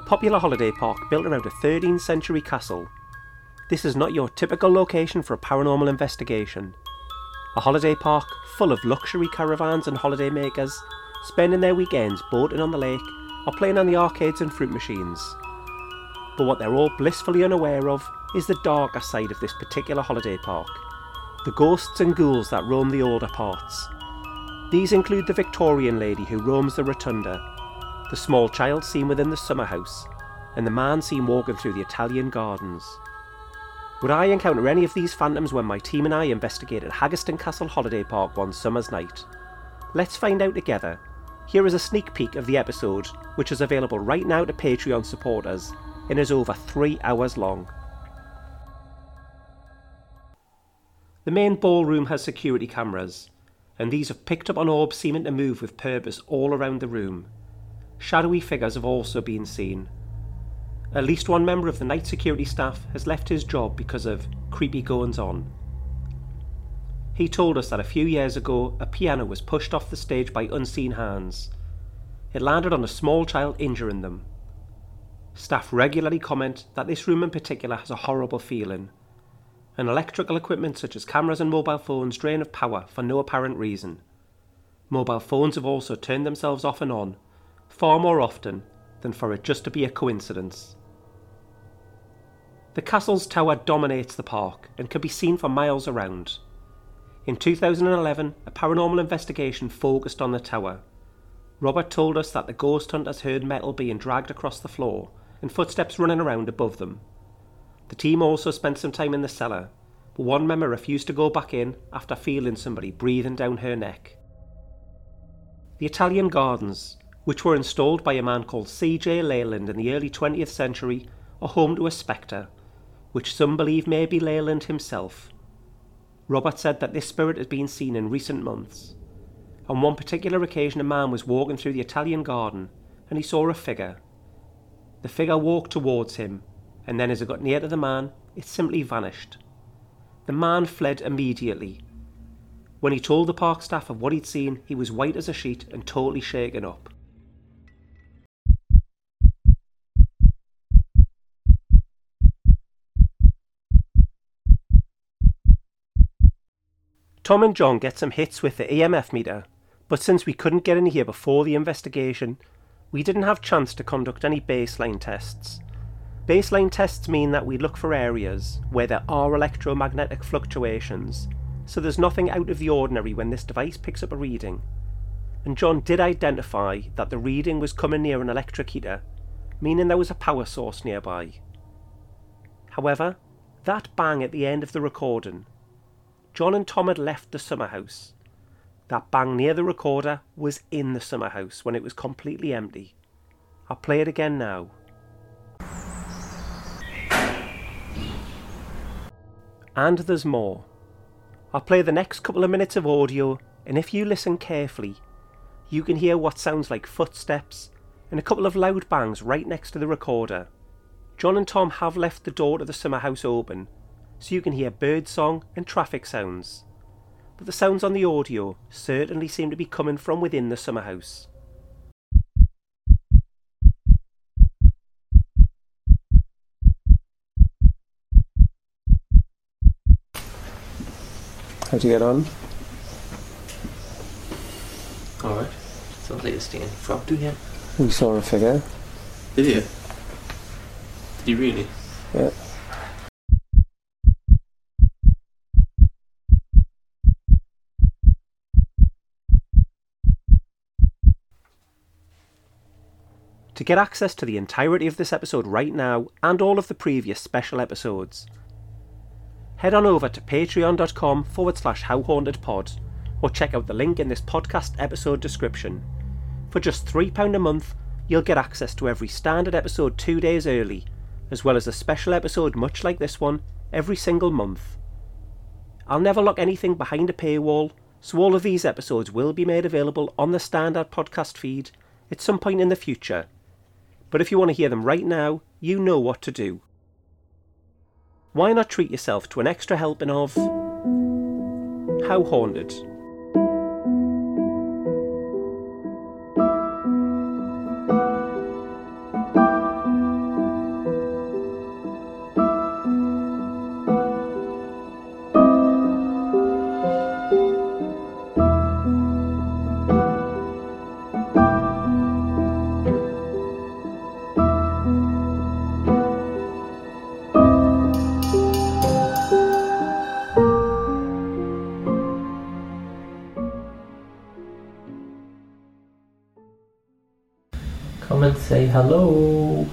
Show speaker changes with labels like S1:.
S1: popular holiday park built around a 13th century castle. This is not your typical location for a paranormal investigation. A holiday park full of luxury caravans and holidaymakers spending their weekends boating on the lake or playing on the arcades and fruit machines. But what they're all blissfully unaware of is the darker side of this particular holiday park the ghosts and ghouls that roam the older parts. These include the Victorian lady who roams the rotunda, the small child seen within the summer house, and the man seen walking through the Italian gardens. Would I encounter any of these phantoms when my team and I investigated Haggerston Castle Holiday Park one summer's night? Let's find out together. Here is a sneak peek of the episode, which is available right now to Patreon supporters and is over three hours long. The main ballroom has security cameras, and these have picked up on orbs seeming to move with purpose all around the room. Shadowy figures have also been seen. At least one member of the night security staff has left his job because of creepy goings on. He told us that a few years ago a piano was pushed off the stage by unseen hands. It landed on a small child, injuring them. Staff regularly comment that this room in particular has a horrible feeling and electrical equipment such as cameras and mobile phones drain of power for no apparent reason. Mobile phones have also turned themselves off and on, far more often than for it just to be a coincidence. The castle's tower dominates the park and can be seen for miles around. In 2011, a paranormal investigation focused on the tower. Robert told us that the ghost hunters heard metal being dragged across the floor and footsteps running around above them. The team also spent some time in the cellar, but one member refused to go back in after feeling somebody breathing down her neck. The Italian gardens, which were installed by a man called C.J. Leyland in the early 20th century, are home to a spectre, which some believe may be Leyland himself. Robert said that this spirit has been seen in recent months. On one particular occasion, a man was walking through the Italian garden and he saw a figure. The figure walked towards him and then as it got near to the man, it simply vanished. The man fled immediately. When he told the park staff of what he'd seen, he was white as a sheet and totally shaken up. Tom and John get some hits with the EMF meter, but since we couldn't get in here before the investigation, we didn't have chance to conduct any baseline tests. Baseline tests mean that we look for areas where there are electromagnetic fluctuations, so there's nothing out of the ordinary when this device picks up a reading. And John did identify that the reading was coming near an electric heater, meaning there was a power source nearby. However, that bang at the end of the recording, John and Tom had left the summer house. That bang near the recorder was in the summer house when it was completely empty. I'll play it again now. And there's more. I'll play the next couple of minutes of audio, and if you listen carefully, you can hear what sounds like footsteps and a couple of loud bangs right next to the recorder. John and Tom have left the door to the summer house open, so you can hear birdsong and traffic sounds. But the sounds on the audio certainly seem to be coming from within the summer house. How'd you get on?
S2: Alright. Sounds like you're staying frog again.
S1: We saw a figure.
S2: Did you? Did you really?
S1: Yeah. To get access to the entirety of this episode right now and all of the previous special episodes, head on over to patreon.com forward slash howhauntedpod or check out the link in this podcast episode description. For just £3 a month, you'll get access to every standard episode two days early, as well as a special episode much like this one every single month. I'll never lock anything behind a paywall, so all of these episodes will be made available on the standard podcast feed at some point in the future. But if you want to hear them right now, you know what to do why not treat yourself to an extra helping of How Haunted?
S2: Come and say hello.